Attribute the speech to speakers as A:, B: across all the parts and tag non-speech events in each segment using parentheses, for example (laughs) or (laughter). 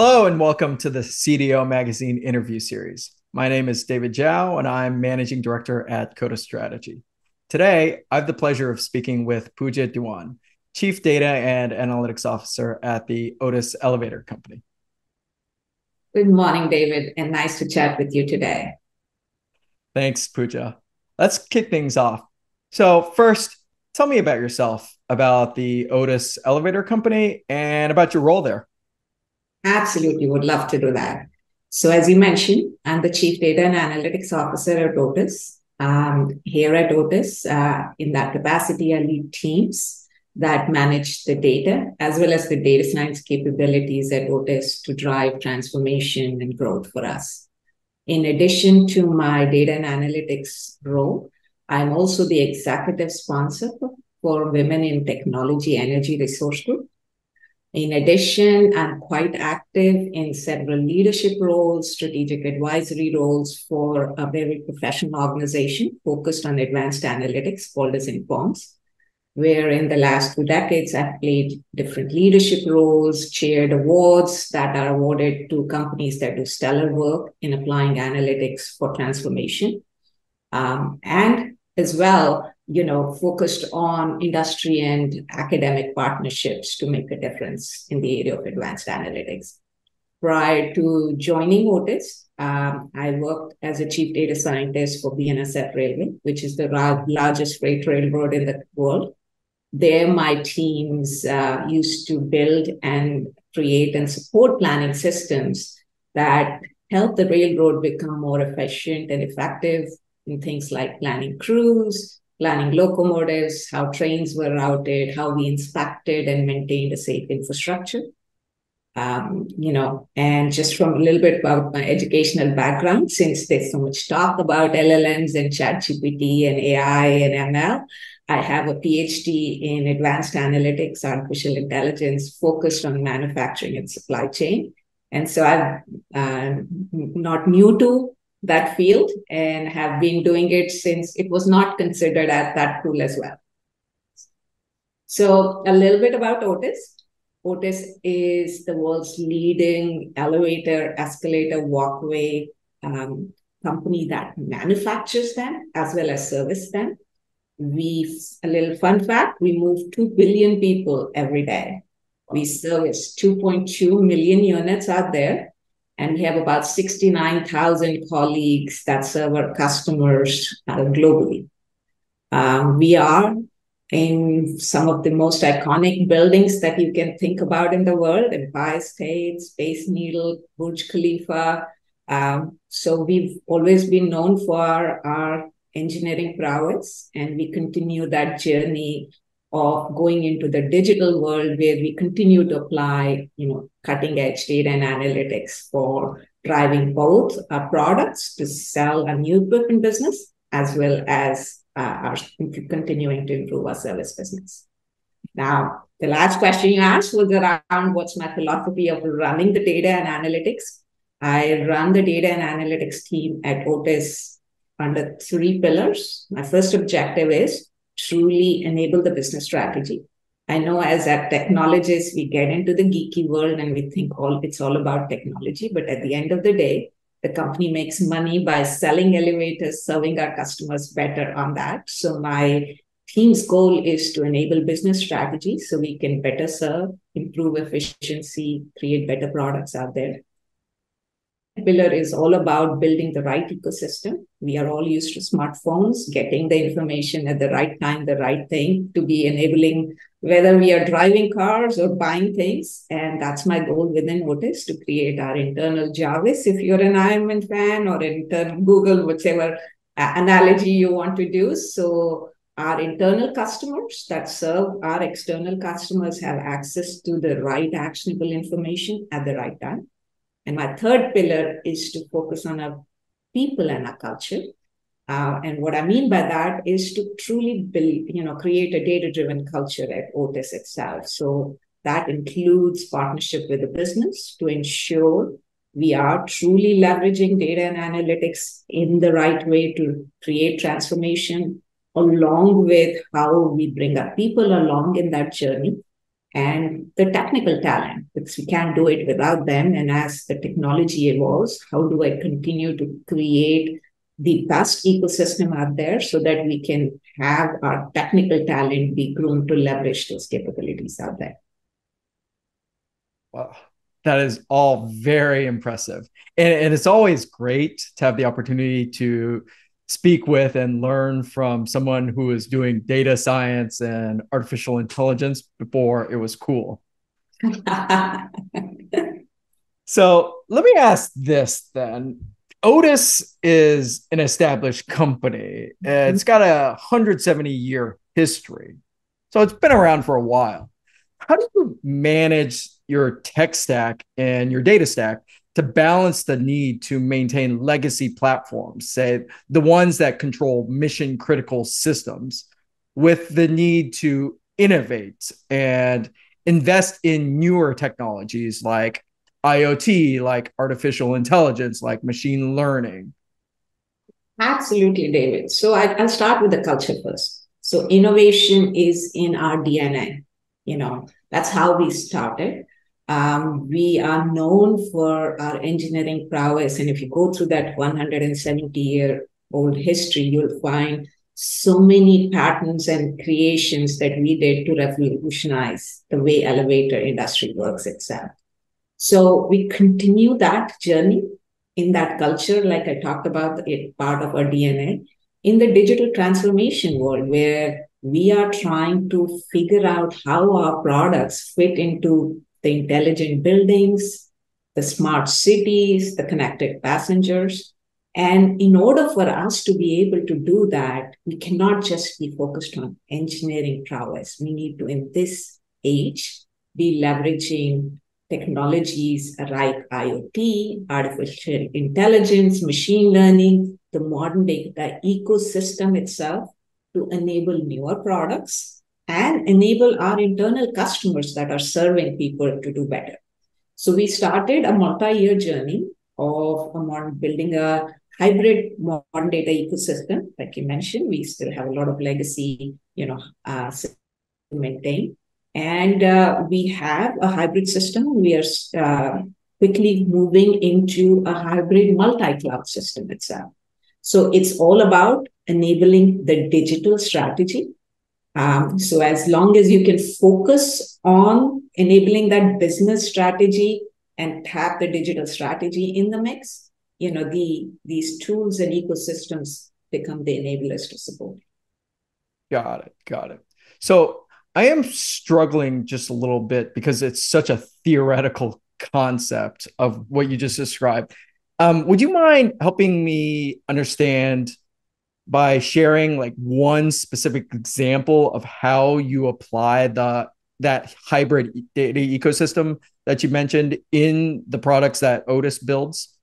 A: Hello, and welcome to the CDO Magazine interview series. My name is David Zhao, and I'm Managing Director at Coda Strategy. Today, I have the pleasure of speaking with Pooja Dewan, Chief Data and Analytics Officer at the Otis Elevator Company.
B: Good morning, David, and nice to chat with you today.
A: Thanks, Pooja. Let's kick things off. So, first, tell me about yourself, about the Otis Elevator Company, and about your role there.
B: Absolutely, would love to do that. So, as you mentioned, I'm the Chief Data and Analytics Officer at Otis. Um, here at Otis, uh, in that capacity, I lead teams that manage the data as well as the data science capabilities at Otis to drive transformation and growth for us. In addition to my data and analytics role, I'm also the executive sponsor for Women in Technology Energy Resource Group, in addition, I'm quite active in several leadership roles, strategic advisory roles for a very professional organization focused on advanced analytics called as Informs, where in the last two decades, I've played different leadership roles, chaired awards that are awarded to companies that do stellar work in applying analytics for transformation. Um, and as well, you know, focused on industry and academic partnerships to make a difference in the area of advanced analytics. Prior to joining Otis, um, I worked as a chief data scientist for BNSF Railway, which is the ra- largest freight railroad in the world. There, my teams uh, used to build and create and support planning systems that help the railroad become more efficient and effective in things like planning crews, planning locomotives, how trains were routed, how we inspected and maintained a safe infrastructure. Um, you know, and just from a little bit about my educational background, since there's so much talk about LLMs and ChatGPT and AI and ML, I have a PhD in advanced analytics, artificial intelligence, focused on manufacturing and supply chain. And so I'm uh, not new to that field and have been doing it since it was not considered as that cool as well. So, a little bit about Otis. Otis is the world's leading elevator, escalator, walkway um, company that manufactures them as well as service them. We, a little fun fact, we move 2 billion people every day. We service 2.2 million units out there and we have about 69,000 colleagues that serve our customers uh, globally. Um, we are in some of the most iconic buildings that you can think about in the world Empire State, Space Needle, Burj Khalifa. Um, so we've always been known for our engineering prowess, and we continue that journey of going into the digital world where we continue to apply, you know, cutting edge data and analytics for driving both our products to sell a new equipment business as well as uh, our continuing to improve our service business. Now, the last question you asked was around what's my philosophy of running the data and analytics. I run the data and analytics team at Otis under three pillars. My first objective is truly enable the business strategy. I know as a technologists, we get into the geeky world and we think all it's all about technology. But at the end of the day, the company makes money by selling elevators, serving our customers better on that. So my team's goal is to enable business strategy so we can better serve, improve efficiency, create better products out there pillar is all about building the right ecosystem. We are all used to smartphones, getting the information at the right time, the right thing to be enabling whether we are driving cars or buying things. And that's my goal within Otis to create our internal Jarvis. If you're an Iron fan or internal Google, whichever uh, analogy you want to do. So our internal customers that serve our external customers have access to the right actionable information at the right time and my third pillar is to focus on our people and our culture. Uh, and what I mean by that is to truly build, you know, create a data-driven culture at Otis itself. So that includes partnership with the business to ensure we are truly leveraging data and analytics in the right way to create transformation, along with how we bring our people along in that journey and the technical talent because we can't do it without them. And as the technology evolves, how do I continue to create the best ecosystem out there so that we can have our technical talent be grown to leverage those capabilities out there?
A: Wow. That is all very impressive. And, and it's always great to have the opportunity to speak with and learn from someone who is doing data science and artificial intelligence before it was cool. (laughs) so let me ask this then. Otis is an established company. Mm-hmm. It's got a 170 year history. So it's been around for a while. How do you manage your tech stack and your data stack to balance the need to maintain legacy platforms, say the ones that control mission critical systems, with the need to innovate and invest in newer technologies like IoT, like artificial intelligence, like machine learning?
B: Absolutely, David. So I, will start with the culture first. So innovation is in our DNA. You know, that's how we started. Um, we are known for our engineering prowess. And if you go through that 170 year old history, you'll find so many patents and creations that we did to revolutionize the way elevator industry works itself. So we continue that journey in that culture, like I talked about, it part of our DNA in the digital transformation world, where we are trying to figure out how our products fit into the intelligent buildings, the smart cities, the connected passengers. And in order for us to be able to do that, we cannot just be focused on engineering prowess. We need to, in this age, be leveraging technologies like IoT, artificial intelligence, machine learning, the modern data ecosystem itself to enable newer products and enable our internal customers that are serving people to do better. So we started a multi-year journey of modern, building a hybrid modern data ecosystem. Like you mentioned, we still have a lot of legacy, you know, uh, to maintain. And uh, we have a hybrid system. We are uh, quickly moving into a hybrid multi-cloud system itself. So it's all about enabling the digital strategy um, so as long as you can focus on enabling that business strategy and tap the digital strategy in the mix, you know, the these tools and ecosystems become the enablers to support.
A: Got it. Got it. So I am struggling just a little bit because it's such a theoretical concept of what you just described. Um, would you mind helping me understand by sharing like one specific example of how you apply the that hybrid data ecosystem that you mentioned in the products that Otis builds?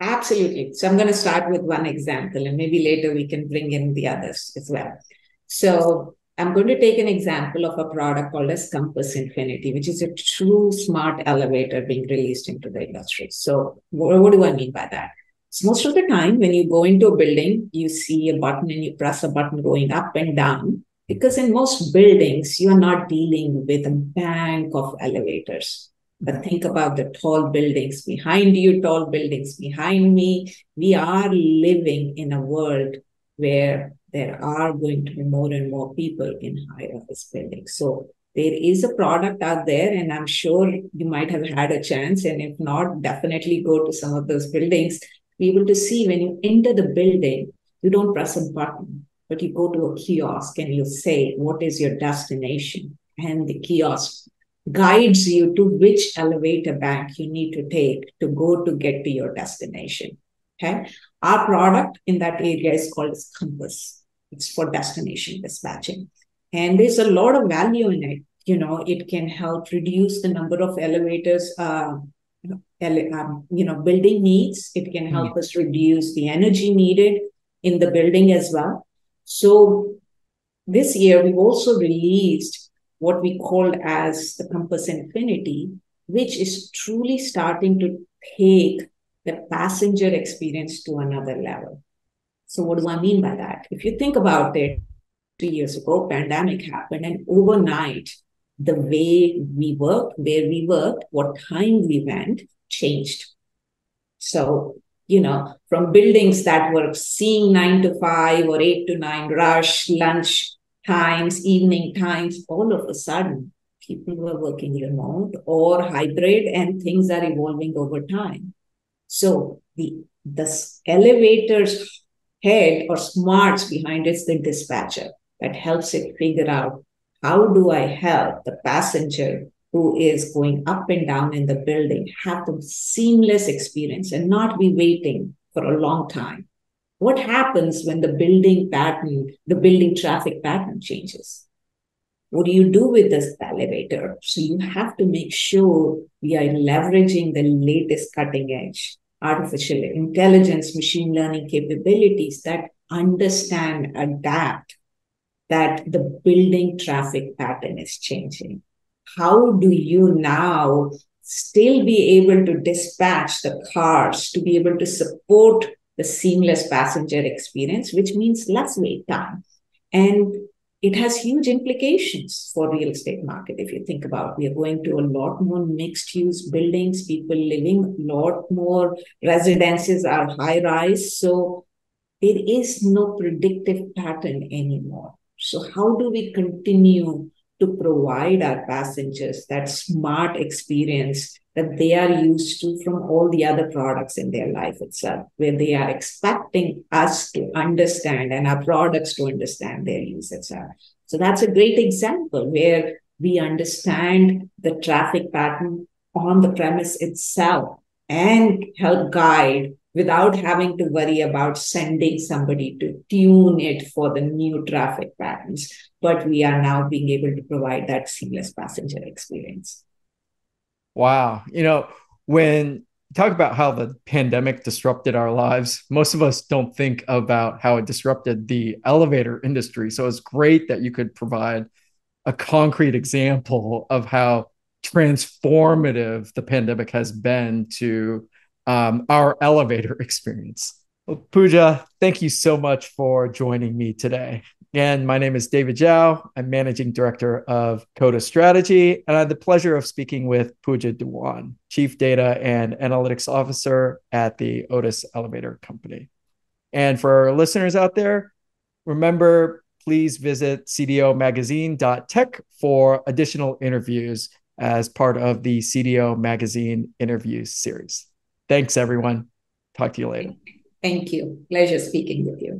B: Absolutely. So I'm going to start with one example and maybe later we can bring in the others as well. So I'm going to take an example of a product called as Compass Infinity, which is a true smart elevator being released into the industry. So what, what do I mean by that? So most of the time, when you go into a building, you see a button and you press a button going up and down. Because in most buildings, you are not dealing with a bank of elevators. But think about the tall buildings behind you, tall buildings behind me. We are living in a world where there are going to be more and more people in high office buildings. So there is a product out there, and I'm sure you might have had a chance. And if not, definitely go to some of those buildings be able to see when you enter the building, you don't press a button, but you go to a kiosk and you say, What is your destination? And the kiosk guides you to which elevator bank you need to take to go to get to your destination. Okay. Our product in that area is called Compass. It's for destination dispatching. And there's a lot of value in it. You know, it can help reduce the number of elevators uh, um, you know, building needs. It can help mm us reduce the energy needed in the building as well. So this year, we've also released what we called as the Compass Infinity, which is truly starting to take the passenger experience to another level. So what do I mean by that? If you think about it, two years ago, pandemic happened, and overnight, the way we work, where we worked, what time we went changed. So, you know, from buildings that were seeing nine to five or eight to nine rush, lunch times, evening times, all of a sudden, people were working remote or hybrid and things are evolving over time. So the the elevator's head or smarts behind it's the dispatcher that helps it figure out how do I help the passenger who is going up and down in the building have the seamless experience and not be waiting for a long time? What happens when the building pattern, the building traffic pattern changes? What do you do with this elevator? So you have to make sure we are leveraging the latest cutting edge artificial intelligence, machine learning capabilities that understand, adapt that the building traffic pattern is changing. How do you now still be able to dispatch the cars to be able to support the seamless passenger experience, which means less wait time? And it has huge implications for real estate market if you think about it. we are going to a lot more mixed use buildings people living a lot more residences are high rise so there is no predictive pattern anymore so, how do we continue to provide our passengers that smart experience that they are used to from all the other products in their life itself, where they are expecting us to understand and our products to understand their use itself? So, that's a great example where we understand the traffic pattern on the premise itself and help guide without having to worry about sending somebody to tune it for the new traffic patterns. But we are now being able to provide that seamless passenger experience.
A: Wow. You know, when talk about how the pandemic disrupted our lives, most of us don't think about how it disrupted the elevator industry. So it's great that you could provide a concrete example of how transformative the pandemic has been to um, our elevator (laughs) experience. Well, Pooja, thank you so much for joining me today. Again, my name is David Zhao. I'm managing director of Coda Strategy, and I had the pleasure of speaking with Pooja Dewan, chief data and analytics officer at the Otis Elevator Company. And for our listeners out there, remember please visit cdomagazine.tech for additional interviews as part of the CDO Magazine interviews series. Thanks, everyone. Talk to you later.
B: Thank you. Pleasure speaking with you.